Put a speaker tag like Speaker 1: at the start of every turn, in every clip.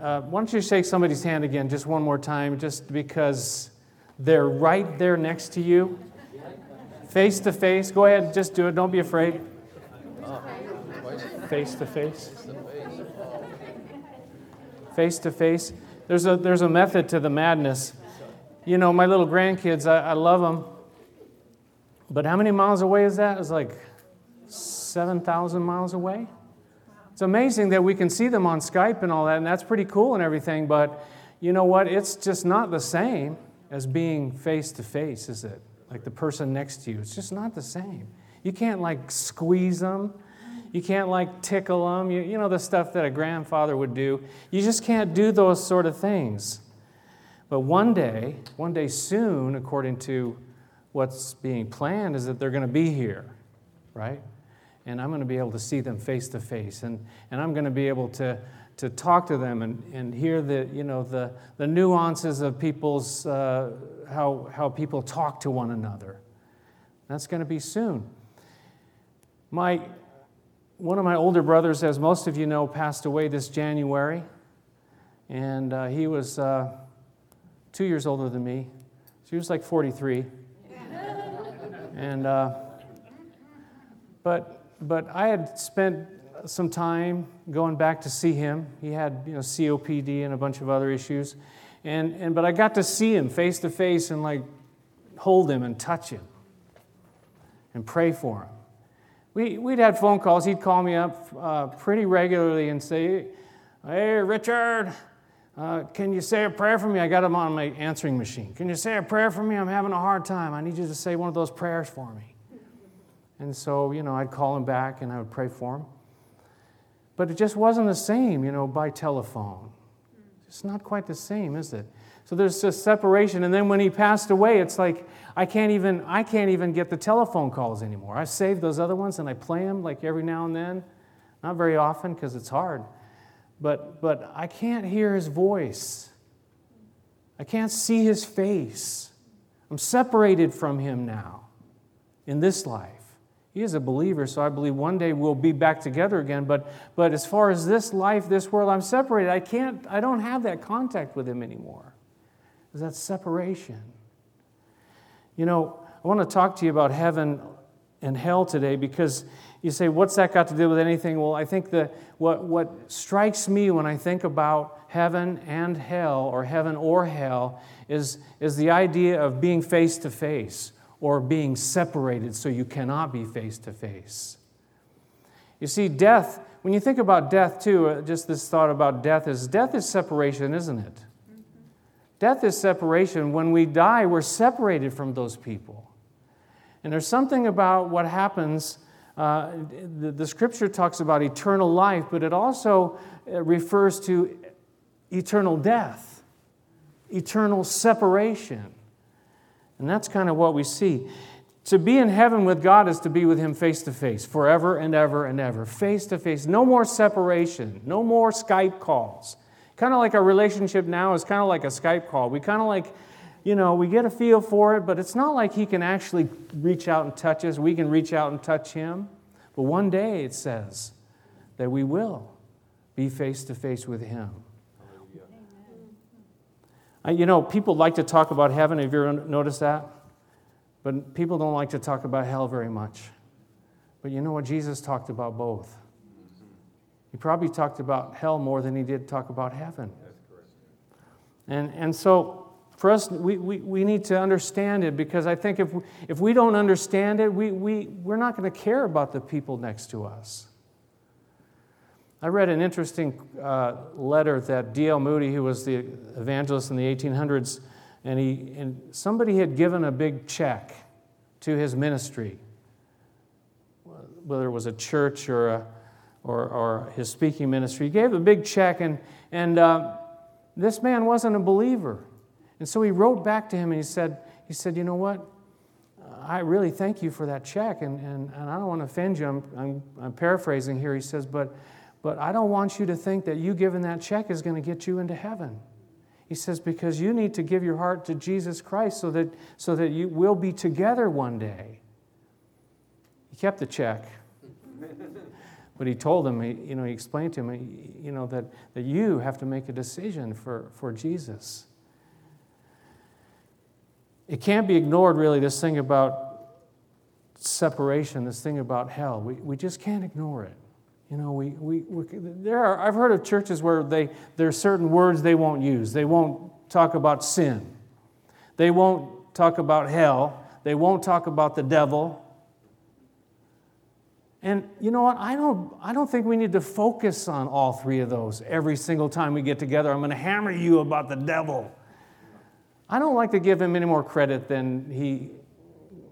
Speaker 1: Uh, why don't you shake somebody's hand again, just one more time, just because they're right there next to you, face to face. Go ahead, just do it. Don't be afraid. Face to face. Face to face. There's a, there's a method to the madness. You know, my little grandkids, I, I love them. But how many miles away is that? It's like 7,000 miles away. It's amazing that we can see them on Skype and all that, and that's pretty cool and everything, but you know what? It's just not the same as being face to face, is it? Like the person next to you. It's just not the same. You can't like squeeze them. You can't like tickle them. You, you know, the stuff that a grandfather would do. You just can't do those sort of things. But one day, one day soon, according to what's being planned, is that they're going to be here, right? And I'm going to be able to see them face to face, and, and I'm going to be able to, to talk to them and, and hear the, you know, the, the nuances of people's, uh, how, how people talk to one another. That's going to be soon. My, one of my older brothers, as most of you know, passed away this January, and uh, he was uh, two years older than me. So he was like 43. and, uh, but but I had spent some time going back to see him. He had you know, COPD and a bunch of other issues. And, and, but I got to see him face to face and like hold him and touch him and pray for him. We, we'd had phone calls. He'd call me up uh, pretty regularly and say, Hey, Richard, uh, can you say a prayer for me? I got him on my answering machine. Can you say a prayer for me? I'm having a hard time. I need you to say one of those prayers for me. And so, you know, I'd call him back and I would pray for him. But it just wasn't the same, you know, by telephone. It's not quite the same, is it? So there's this separation. And then when he passed away, it's like I can't even I can't even get the telephone calls anymore. I saved those other ones and I play them like every now and then. Not very often because it's hard. But but I can't hear his voice. I can't see his face. I'm separated from him now in this life. He is a believer, so I believe one day we'll be back together again. But, but as far as this life, this world, I'm separated. I can't, I don't have that contact with him anymore. Is that separation? You know, I want to talk to you about heaven and hell today because you say, what's that got to do with anything? Well, I think that what, what strikes me when I think about heaven and hell, or heaven or hell, is, is the idea of being face to face or being separated so you cannot be face to face. You see, death, when you think about death too, uh, just this thought about death is death is separation, isn't it? Death is separation. When we die, we're separated from those people. And there's something about what happens. Uh, the, the, scripture talks about eternal life, but it also uh, refers to eternal death, eternal separation. And that's kind of what we see. To be in heaven with God is to be with Him face to face, forever and ever and ever. Face to face. No more separation. No more Skype calls. Kind of like our relationship now is kind of like a Skype call. We kind of like, you know, we get a feel for it, but it's not like He can actually reach out and touch us. We can reach out and touch Him. But one day it says that we will be face to face with Him. Uh, you know, people like to talk about heaven. Have you ever noticed that? But people don't like to talk about hell very much. But you know what? Jesus talked about both. He probably talked about hell more than he did talk about heaven. And, and so, for us, we, we, we need to understand it because I think if we, if we don't understand it, we, we, we're not going to care about the people next to us. I read an interesting uh, letter that D.L. Moody, who was the evangelist in the 1800s, and, he, and somebody had given a big check to his ministry, whether it was a church or, a, or, or his speaking ministry. He gave a big check, and, and uh, this man wasn't a believer. And so he wrote back to him and he said, he said, You know what? I really thank you for that check, and, and, and I don't want to offend you. I'm, I'm, I'm paraphrasing here. He says, But but I don't want you to think that you giving that check is going to get you into heaven. He says, because you need to give your heart to Jesus Christ so that, so that you will be together one day. He kept the check. But he told him, he, you know, he explained to him, you know, that, that you have to make a decision for, for Jesus. It can't be ignored, really, this thing about separation, this thing about hell. We, we just can't ignore it. You know, we, we, we, there are, I've heard of churches where they, there are certain words they won't use. They won't talk about sin. They won't talk about hell. They won't talk about the devil. And you know what? I don't, I don't think we need to focus on all three of those every single time we get together. I'm going to hammer you about the devil. I don't like to give him any more credit than he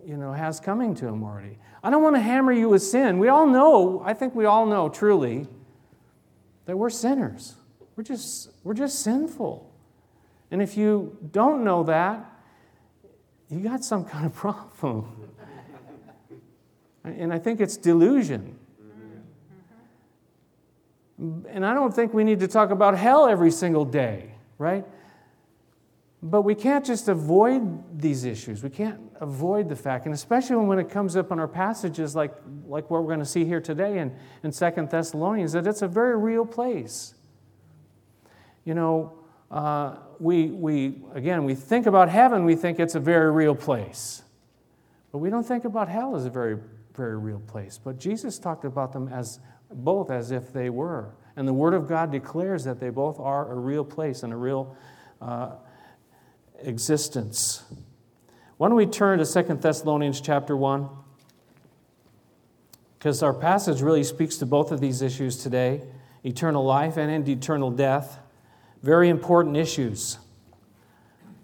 Speaker 1: you know, has coming to him already. I don't want to hammer you with sin. We all know, I think we all know truly, that we're sinners. We're just, we're just sinful. And if you don't know that, you got some kind of problem. and I think it's delusion. And I don't think we need to talk about hell every single day, right? But we can't just avoid these issues. We can't avoid the fact, and especially when it comes up in our passages like, like what we're going to see here today in, in Second Thessalonians, that it's a very real place. You know, uh, we, we, again, we think about heaven, we think it's a very real place. But we don't think about hell as a very, very real place. But Jesus talked about them as both as if they were. And the Word of God declares that they both are a real place and a real uh, existence. Why don't we turn to Second Thessalonians chapter 1? Because our passage really speaks to both of these issues today eternal life and eternal death. Very important issues.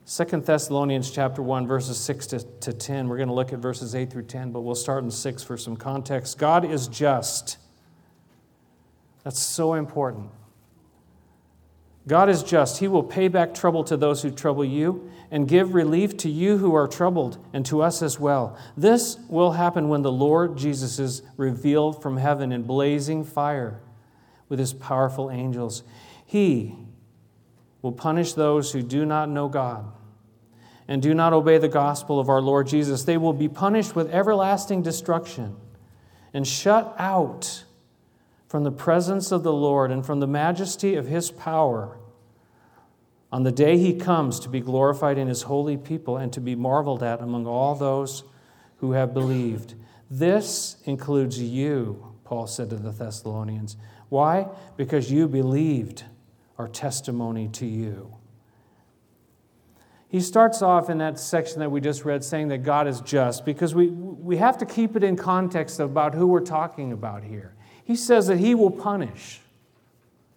Speaker 1: Second Thessalonians chapter 1, verses 6 to, to 10. We're going to look at verses 8 through 10, but we'll start in 6 for some context. God is just. That's so important. God is just. He will pay back trouble to those who trouble you and give relief to you who are troubled and to us as well. This will happen when the Lord Jesus is revealed from heaven in blazing fire with his powerful angels. He will punish those who do not know God and do not obey the gospel of our Lord Jesus. They will be punished with everlasting destruction and shut out from the presence of the Lord and from the majesty of his power on the day he comes to be glorified in his holy people and to be marveled at among all those who have believed. This includes you, Paul said to the Thessalonians. Why? Because you believed our testimony to you. He starts off in that section that we just read saying that God is just because we, we have to keep it in context about who we're talking about here. He says that He will punish.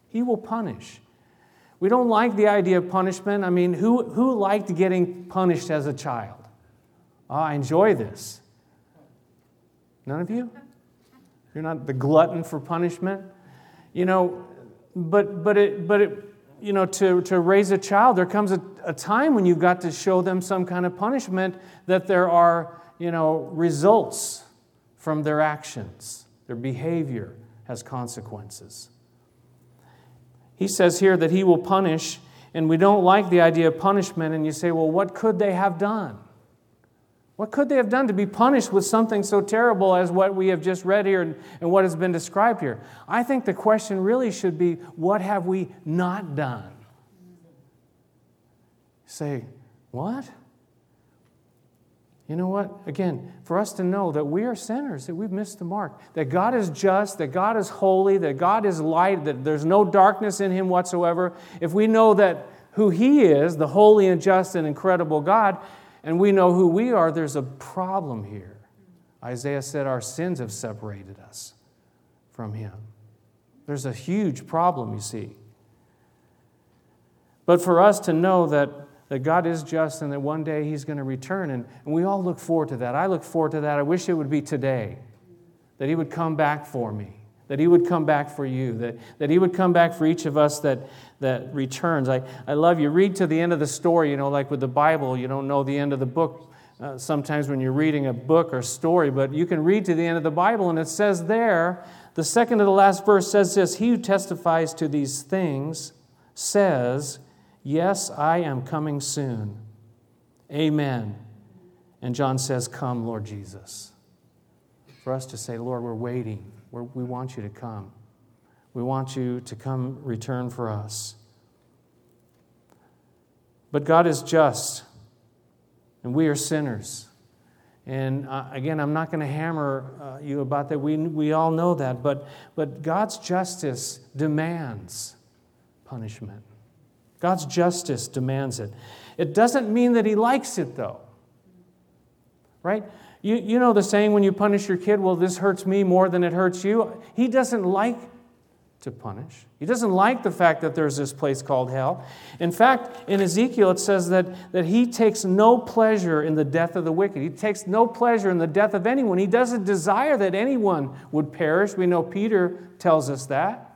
Speaker 1: He will punish. We don't like the idea of punishment. I mean, who, who liked getting punished as a child? Oh, I enjoy this. None of you? You're not the glutton for punishment? You know, but, but, it, but it, you know, to, to raise a child, there comes a, a time when you've got to show them some kind of punishment that there are, you know, results from their actions, their behavior has consequences. He says here that he will punish, and we don't like the idea of punishment, and you say, well, what could they have done? What could they have done to be punished with something so terrible as what we have just read here and, and what has been described here? I think the question really should be what have we not done? say, what? You know what? Again, for us to know that we are sinners, that we've missed the mark, that God is just, that God is holy, that God is light, that there's no darkness in Him whatsoever, if we know that who He is, the holy and just and incredible God, and we know who we are, there's a problem here. Isaiah said, Our sins have separated us from Him. There's a huge problem, you see. But for us to know that that God is just and that one day He's going to return. And, and we all look forward to that. I look forward to that. I wish it would be today, that He would come back for me, that He would come back for you, that, that He would come back for each of us that, that returns. I, I love you. Read to the end of the story, you know, like with the Bible, you don't know the end of the book. Uh, sometimes when you're reading a book or story, but you can read to the end of the Bible, and it says there, the second to the last verse says this He who testifies to these things says, Yes, I am coming soon. Amen. And John says, Come, Lord Jesus. For us to say, Lord, we're waiting. We're, we want you to come. We want you to come return for us. But God is just, and we are sinners. And uh, again, I'm not going to hammer uh, you about that. We, we all know that. But, but God's justice demands punishment. God's justice demands it. It doesn't mean that He likes it, though. Right? You, you know the saying when you punish your kid, well, this hurts me more than it hurts you. He doesn't like to punish. He doesn't like the fact that there's this place called hell. In fact, in Ezekiel, it says that, that he takes no pleasure in the death of the wicked. He takes no pleasure in the death of anyone. He doesn't desire that anyone would perish. We know Peter tells us that.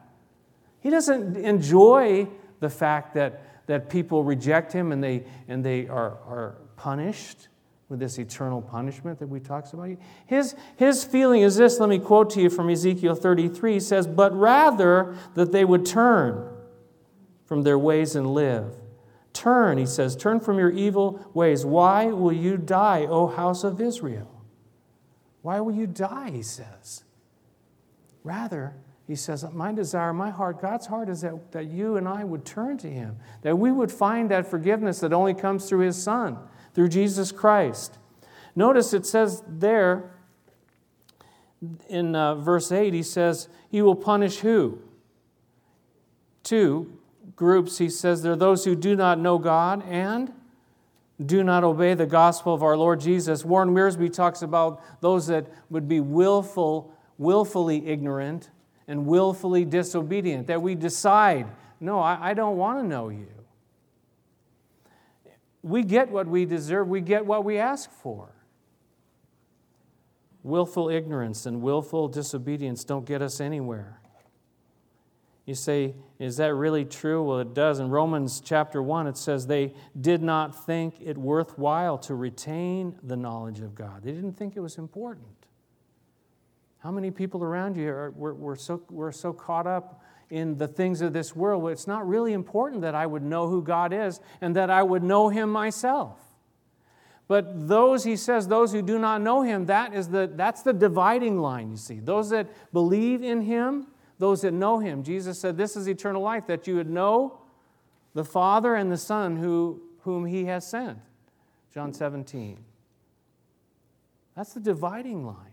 Speaker 1: He doesn't enjoy the fact that, that people reject him and they, and they are, are punished with this eternal punishment that we talks about. His, his feeling is this, let me quote to you from Ezekiel 33, he says, But rather that they would turn from their ways and live. Turn, he says, turn from your evil ways. Why will you die, O house of Israel? Why will you die, he says. Rather, he says, My desire, my heart, God's heart is that, that you and I would turn to him, that we would find that forgiveness that only comes through his Son through Jesus Christ. Notice it says there in uh, verse 8, he says, He will punish who? Two groups, he says, there are those who do not know God and do not obey the gospel of our Lord Jesus. Warren Wiersbe talks about those that would be willful, willfully ignorant and willfully disobedient, that we decide, no, I, I don't want to know you we get what we deserve, we get what we ask for. Willful ignorance and willful disobedience don't get us anywhere. You say, is that really true? Well, it does. In Romans chapter 1, it says they did not think it worthwhile to retain the knowledge of God. They didn't think it was important. How many people around you are, were, were, so, were so caught up in the things of this world, it's not really important that I would know who God is and that I would know Him myself. But those, he says, those who do not know him, that is the, that's the dividing line, you see. Those that believe in him, those that know him. Jesus said, This is eternal life, that you would know the Father and the Son who, whom he has sent. John 17. That's the dividing line.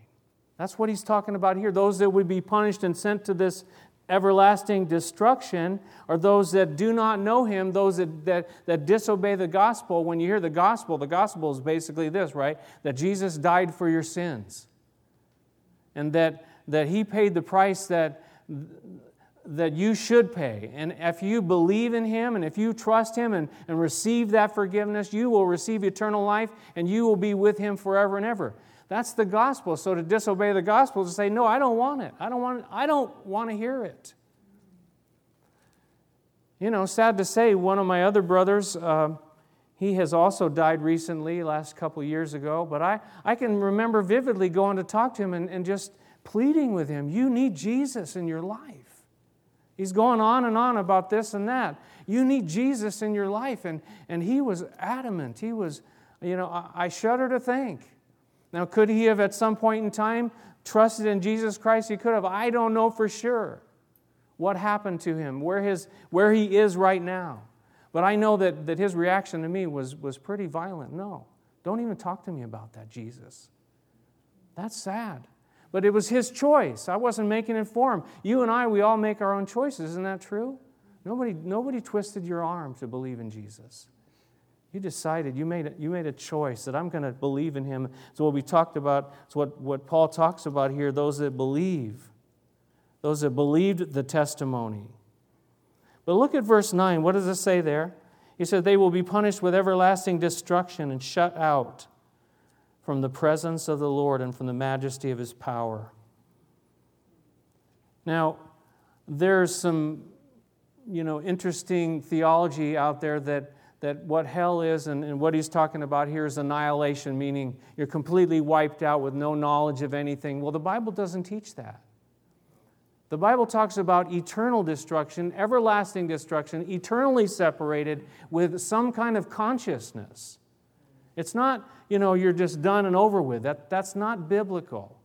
Speaker 1: That's what he's talking about here. Those that would be punished and sent to this everlasting destruction are those that do not know him, those that, that, that disobey the gospel. When you hear the gospel, the gospel is basically this, right? That Jesus died for your sins. And that, that he paid the price that, that you should pay. And if you believe in him and if you trust him and, and receive that forgiveness, you will receive eternal life and you will be with him forever and ever. That's the gospel. So to disobey the gospel is to say, no, I don't want it. I don't want. I don't want to hear it. You know, sad to say, one of my other brothers, uh, he has also died recently, last couple years ago, but I, I can remember vividly going to talk to him and, and just pleading with him, You need Jesus in your life. He's going on and on about this and that. You need Jesus in your life. And, and he was adamant. He was, you know, I, I shudder to think now, could he have at some point in time trusted in Jesus Christ? He could have. I don't know for sure what happened to him, where, his, where he is right now. But I know that, that his reaction to me was, was pretty violent. No, don't even talk to me about that, Jesus. That's sad. But it was his choice. I wasn't making it for him. You and I, we all make our own choices. Isn't that true? Nobody, nobody twisted your arm to believe in Jesus. You decided, you made a, you made a choice that I'm going to believe in him. So, what we talked about, it's what, what Paul talks about here those that believe, those that believed the testimony. But look at verse 9. What does it say there? He said, They will be punished with everlasting destruction and shut out from the presence of the Lord and from the majesty of his power. Now, there's some you know, interesting theology out there that that what hell is and, and, what he's talking about here is annihilation, meaning you're completely wiped out with no knowledge of anything. Well, the Bible doesn't teach that. The Bible talks about eternal destruction, everlasting destruction, eternally separated with some kind of consciousness. It's not, you know, you're just done and over with. That, that's not biblical.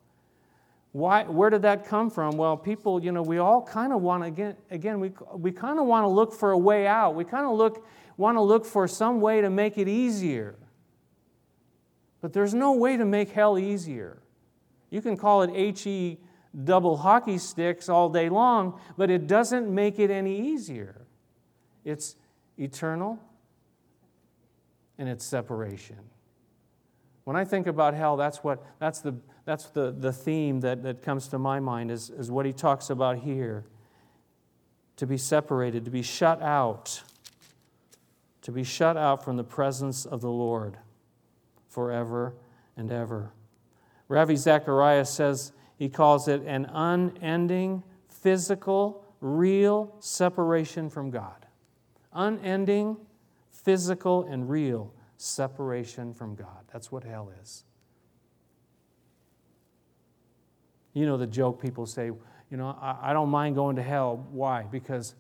Speaker 1: Why, where did that come from? Well, people, you know, we all kind of want to, again, again we, we kind of want to look for a way out. We kind of look, want to look for some way to make it easier. But there's no way to make hell easier. You can call it HE double hockey sticks all day long, but it doesn't make it any easier. It's eternal and it's separation. When I think about hell, that's, what, that's, the, that's the, the theme that, that comes to my mind, is, is what he talks about here. To be separated, to be shut out, to be shut out from the presence of the Lord forever and ever. Ravi Zacharias says he calls it an unending, physical, real separation from God. Unending, physical, and real separation from God. That's what hell is. You know the joke people say, you know, I, I don't mind going to hell. Why? Because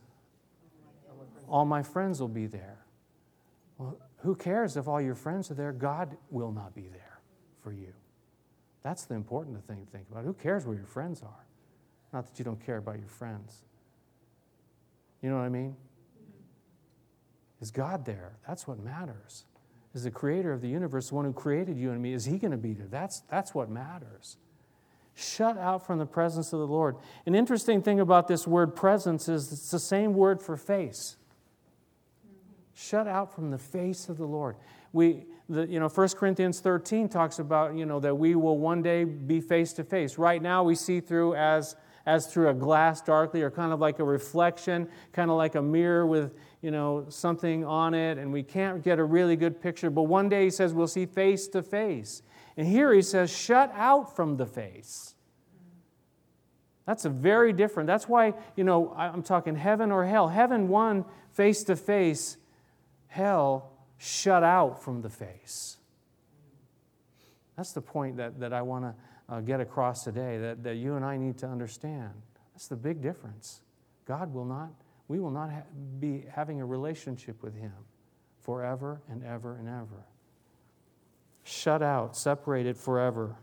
Speaker 1: all my friends will be there. Well, who cares if all your friends are there? God will not be there for you. That's the important thing to think about. Who cares where your friends are? Not that you don't care about your friends. You know what I mean? Is God there? That's what matters. Is the creator of the universe, the one who created you and me, is he going to be there? That's, that's what matters. Shut out from the presence of the Lord. An interesting thing about this word presence is it's the same word for face. Shut out from the face of the Lord. We, the, you know, 1 Corinthians 13 talks about, you know, that we will one day be face to face. Right now we see through as, as through a glass darkly or kind of like a reflection, kind of like a mirror with, you know, something on it, and we can't get a really good picture. But one day he says we'll see face to face. And here he says, shut out from the face. That's a very different. That's why, you know, I'm talking heaven or hell. Heaven, one, face to face hell shut out from the face. That's the point that, that I want to uh, get across today that, that you and I need to understand. That's the big difference. God will not, we will not ha- be having a relationship with Him forever and ever and ever. Shut out, separated forever.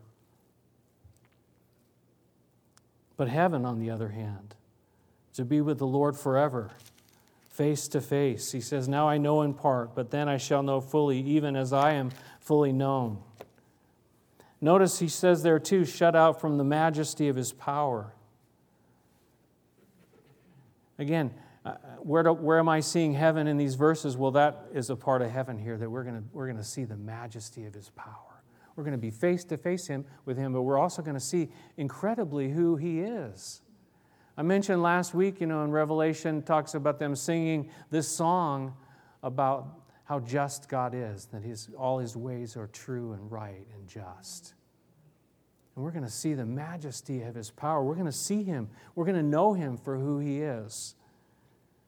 Speaker 1: But heaven, on the other hand, to be with the Lord forever face to face. He says, Now I know in part, but then I shall know fully, even as I am fully known. Notice he says there too, shut out from the majesty of his power. Again, uh, where, do, where am I seeing heaven in these verses? Well, that is a part of heaven here that we're going we're going to see the majesty of his power. We're going to be face to face him with him, but we're also going to see incredibly who he is. I mentioned last week, you know, in Revelation talks about them singing this song about how just God is, that his, all his ways are true and right and just. And we're going to see the majesty of his power. We're going to see him. We're going to know him for who he is,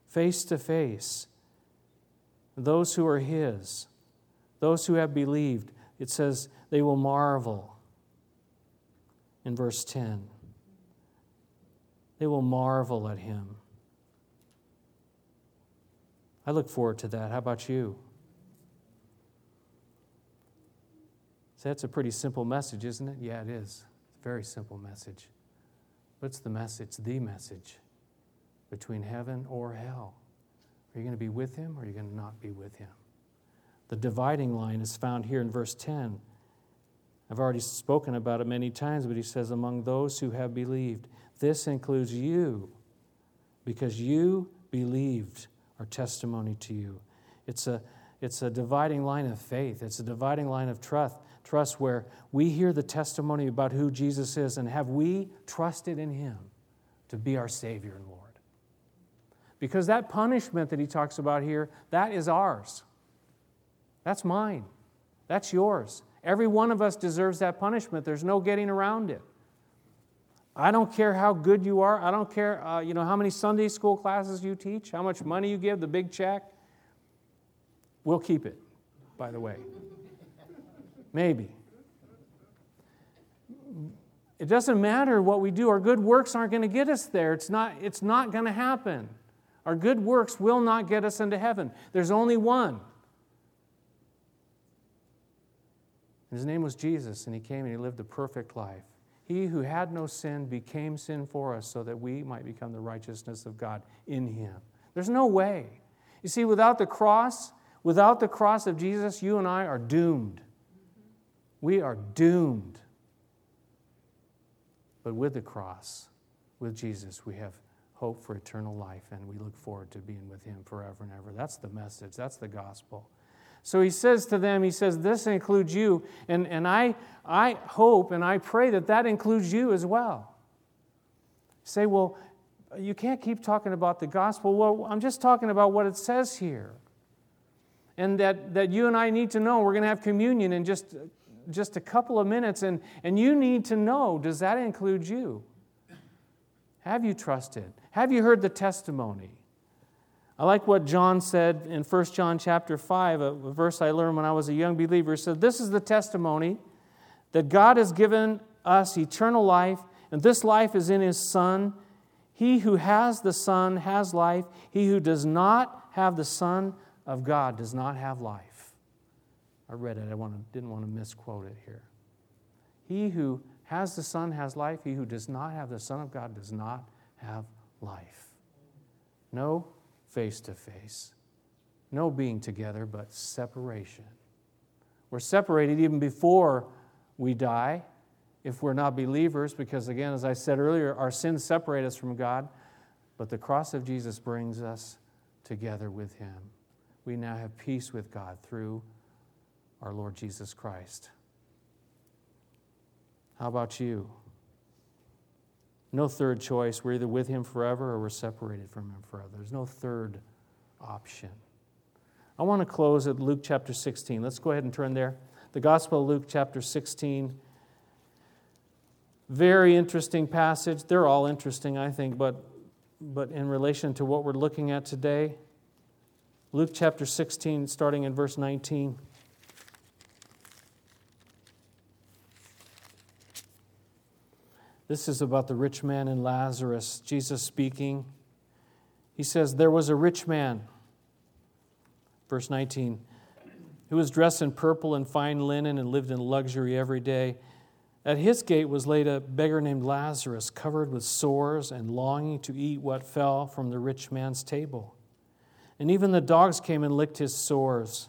Speaker 1: face to face. Those who are his, those who have believed, it says they will marvel in verse 10. They will marvel at him. I look forward to that. How about you? So that's a pretty simple message, isn't it? Yeah, it is. It's a very simple message. What's the message? The message between heaven or hell. Are you going to be with him or are you going to not be with him? The dividing line is found here in verse 10. I've already spoken about it many times, but he says, Among those who have believed. This includes you because you believed our testimony to you. It's a, it's a dividing line of faith, it's a dividing line of trust, trust where we hear the testimony about who Jesus is and have we trusted in him to be our Savior and Lord. Because that punishment that he talks about here, that is ours. That's mine. That's yours. Every one of us deserves that punishment. There's no getting around it. I don't care how good you are. I don't care, uh, you know, how many Sunday school classes you teach, how much money you give, the big check. We'll keep it, by the way. Maybe. It doesn't matter what we do. Our good works aren't going to get us there. It's not, it's not going to happen. Our good works will not get us into heaven. There's only one. His name was Jesus, and he came and he lived a perfect life. He who had no sin became sin for us so that we might become the righteousness of God in him. There's no way. You see, without the cross, without the cross of Jesus, you and I are doomed. We are doomed. But with the cross, with Jesus, we have hope for eternal life and we look forward to being with him forever and ever. That's the message, that's the gospel. So he says to them, he says, This includes you. And, and I, I hope and I pray that that includes you as well. say, well, you can't keep talking about the gospel. Well, I'm just talking about what it says here. And that, that you and I need to know. We're going to have communion in just, just a couple of minutes. And, and you need to know does that include you? Have you trusted? Have you heard the testimony? I like what John said in 1 John chapter 5, a verse I learned when I was a young believer. He said, This is the testimony that God has given us eternal life, and this life is in His Son. He who has the Son has life. He who does not have the Son of God does not have life. I read it, I didn't want to misquote it here. He who has the Son has life. He who does not have the Son of God does not have life. No face to face. No being together, but separation. We're separated even before we die if we're not believers, because again, as I said earlier, our sins separate us from God, but the cross of Jesus brings us together with Him. We now have peace with God through our Lord Jesus Christ. How about you? No third choice. We're either with Him forever or we're separated from Him forever. There's no third option. I want to close at Luke chapter 16. Let's go ahead and turn there. The Gospel of Luke chapter 16. Very interesting passage. They're all interesting, I think, but, but in relation to what we're looking at today, Luke chapter 16, starting in verse 19. This is about the rich man and Lazarus. Jesus speaking. He says, There was a rich man, verse 19, who was dressed in purple and fine linen and lived in luxury every day. At his gate was laid a beggar named Lazarus, covered with sores and longing to eat what fell from the rich man's table. And even the dogs came and licked his sores.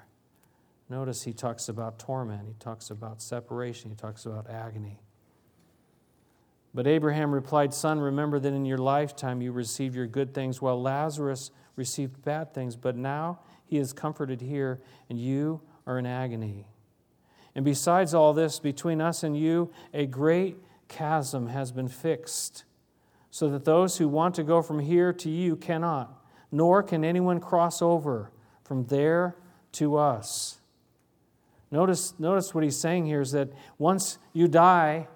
Speaker 1: Notice he talks about torment, he talks about separation, he talks about agony. But Abraham replied, Son, remember that in your lifetime you received your good things, while Lazarus received bad things. But now he is comforted here, and you are in agony. And besides all this, between us and you, a great chasm has been fixed, so that those who want to go from here to you cannot, nor can anyone cross over from there to us. Notice, notice what he's saying here is that once you die,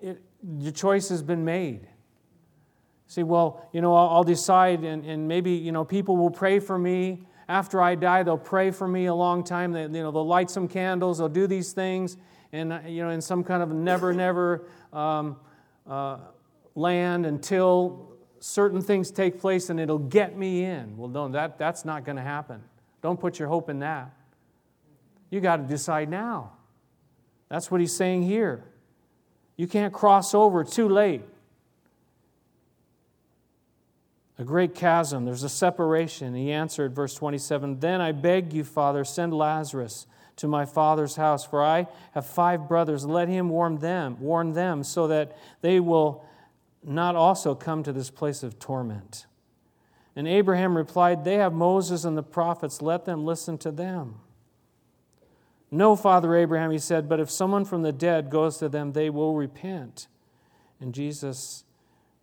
Speaker 1: it, your choice has been made. See, well, you know, I'll, I'll decide, and, and maybe, you know, people will pray for me. After I die, they'll pray for me a long time. They, you know, they'll light some candles, they'll do these things, and, you know, in some kind of never, never um, uh, land until certain things take place and it'll get me in. Well, no, that, that's not going to happen. Don't put your hope in that. You got to decide now. That's what he's saying here. You can't cross over too late. A great chasm, there's a separation. He answered, verse 27 Then I beg you, Father, send Lazarus to my father's house, for I have five brothers. Let him warn them, warn them, so that they will not also come to this place of torment. And Abraham replied, They have Moses and the prophets, let them listen to them. No, Father Abraham, he said, but if someone from the dead goes to them, they will repent. And Jesus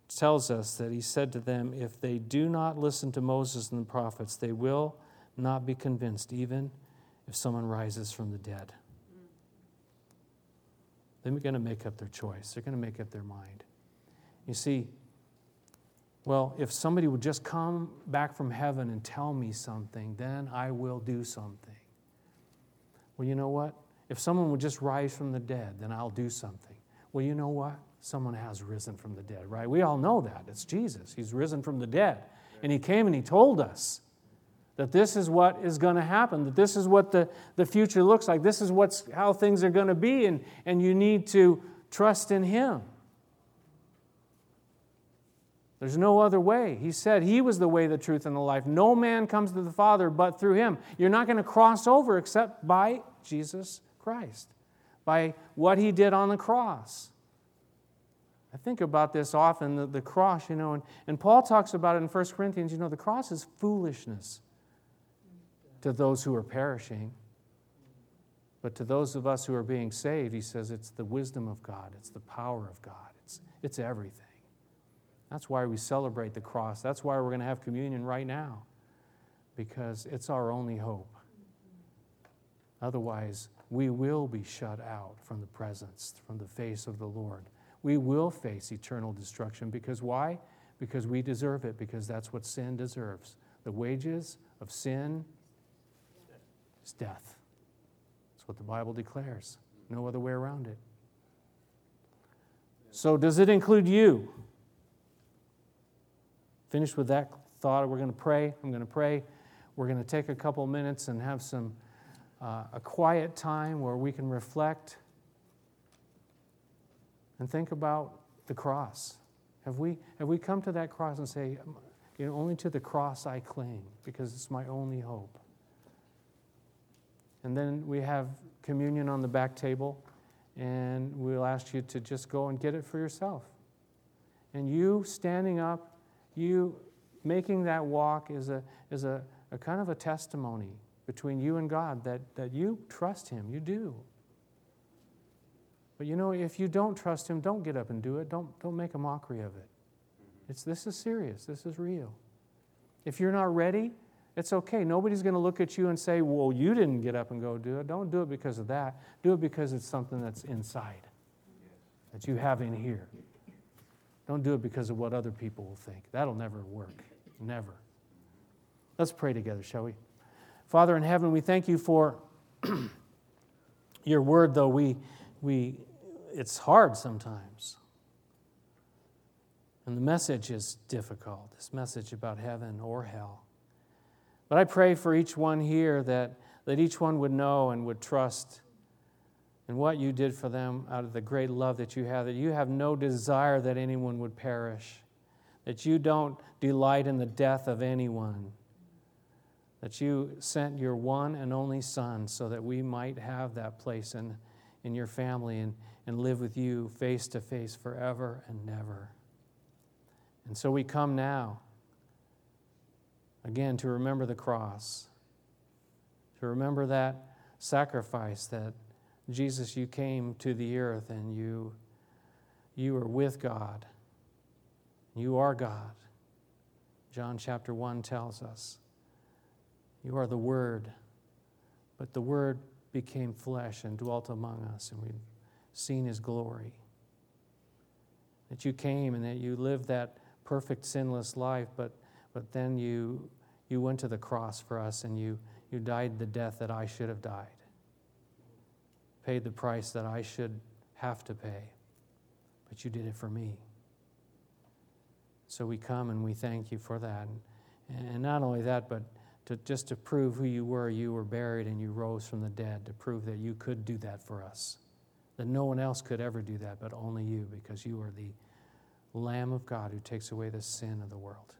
Speaker 1: tells us that he said to them, If they do not listen to Moses and the prophets, they will not be convinced, even if someone rises from the dead. They're going to make up their choice, they're going to make up their mind. You see, well, if somebody would just come back from heaven and tell me something, then I will do something. Well, you know what? If someone would just rise from the dead, then I'll do something. Well, you know what? Someone has risen from the dead, right? We all know that. It's Jesus. He's risen from the dead. And He came and He told us that this is what is going to happen, that this is what the, the future looks like, this is what's, how things are going to be, and, and you need to trust in Him. There's no other way. He said he was the way, the truth, and the life. No man comes to the Father but through him. You're not going to cross over except by Jesus Christ, by what he did on the cross. I think about this often, the, the cross, you know, and, and Paul talks about it in 1 Corinthians. You know, the cross is foolishness to those who are perishing. But to those of us who are being saved, he says it's the wisdom of God, it's the power of God, it's, it's everything. That's why we celebrate the cross. That's why we're going to have communion right now, because it's our only hope. Otherwise, we will be shut out from the presence, from the face of the Lord. We will face eternal destruction because why? Because we deserve it, because that's what sin deserves. The wages of sin is death. That's what the Bible declares. No other way around it. So, does it include you? Finished with that thought, we're going to pray. I'm going to pray. We're going to take a couple minutes and have some uh, a quiet time where we can reflect and think about the cross. Have we, have we come to that cross and say, you know, only to the cross I cling because it's my only hope? And then we have communion on the back table, and we'll ask you to just go and get it for yourself. And you standing up, you making that walk is a, is a, a kind of a testimony between you and God that, that you trust Him. You do. But you know, if you don't trust Him, don't get up and do it. Don't, don't make a mockery of it. It's, this is serious, this is real. If you're not ready, it's okay. Nobody's going to look at you and say, Well, you didn't get up and go do it. Don't do it because of that. Do it because it's something that's inside, that you have in here. Don't do it because of what other people will think. That'll never work. Never. Let's pray together, shall we? Father in heaven, we thank you for your word, though we, we, it's hard sometimes. And the message is difficult, this message about heaven or hell. But I pray for each one here that, that each one would know and would trust in what you did for them out of the great love that you have, that you have no desire that anyone would perish, that you don't delight in the death of anyone, that you sent your one and only Son so that we might have that place in, in your family and, and live with you face to face forever and never. And so we come now Again, to remember the cross, to remember that sacrifice that Jesus, you came to the earth and you, you were with God. You are God. John chapter 1 tells us. You are the Word, but the Word became flesh and dwelt among us, and we've seen His glory. That you came and that you lived that perfect, sinless life, but but then you, you went to the cross for us and you, you died the death that I should have died, paid the price that I should have to pay, but you did it for me. So we come and we thank you for that. And, not only that, but to, just to prove who you were, you were buried and you rose from the dead, to prove that you could do that for us. That no one else could ever do that, but only you, because you are the Lamb of God who takes away the sin of the world.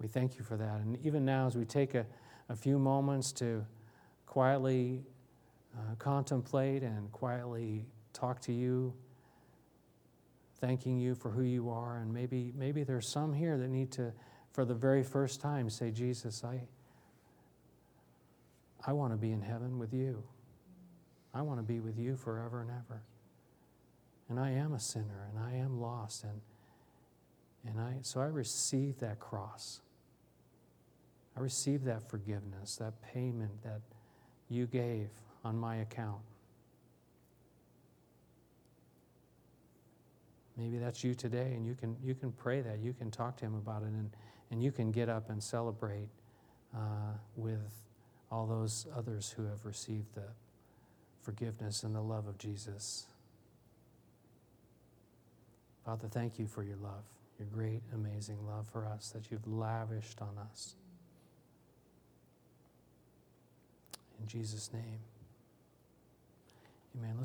Speaker 1: We thank you for that. And even now, as we take a, a few moments to quietly uh, contemplate and quietly talk to you, thanking you for who you are, and maybe, maybe there's some here that need to, for the very first time, say, Jesus, I, I want to be in heaven with you. I want to be with you forever and ever. And I am a sinner and I am lost and and I so I receive that cross. I receive that forgiveness, that payment that you gave on my account. Maybe that's you today, and you can, you can pray that. You can talk to Him about it, and, and you can get up and celebrate uh, with all those others who have received the forgiveness and the love of Jesus. Father, thank you for your love, your great, amazing love for us that you've lavished on us. In Jesus' name, amen.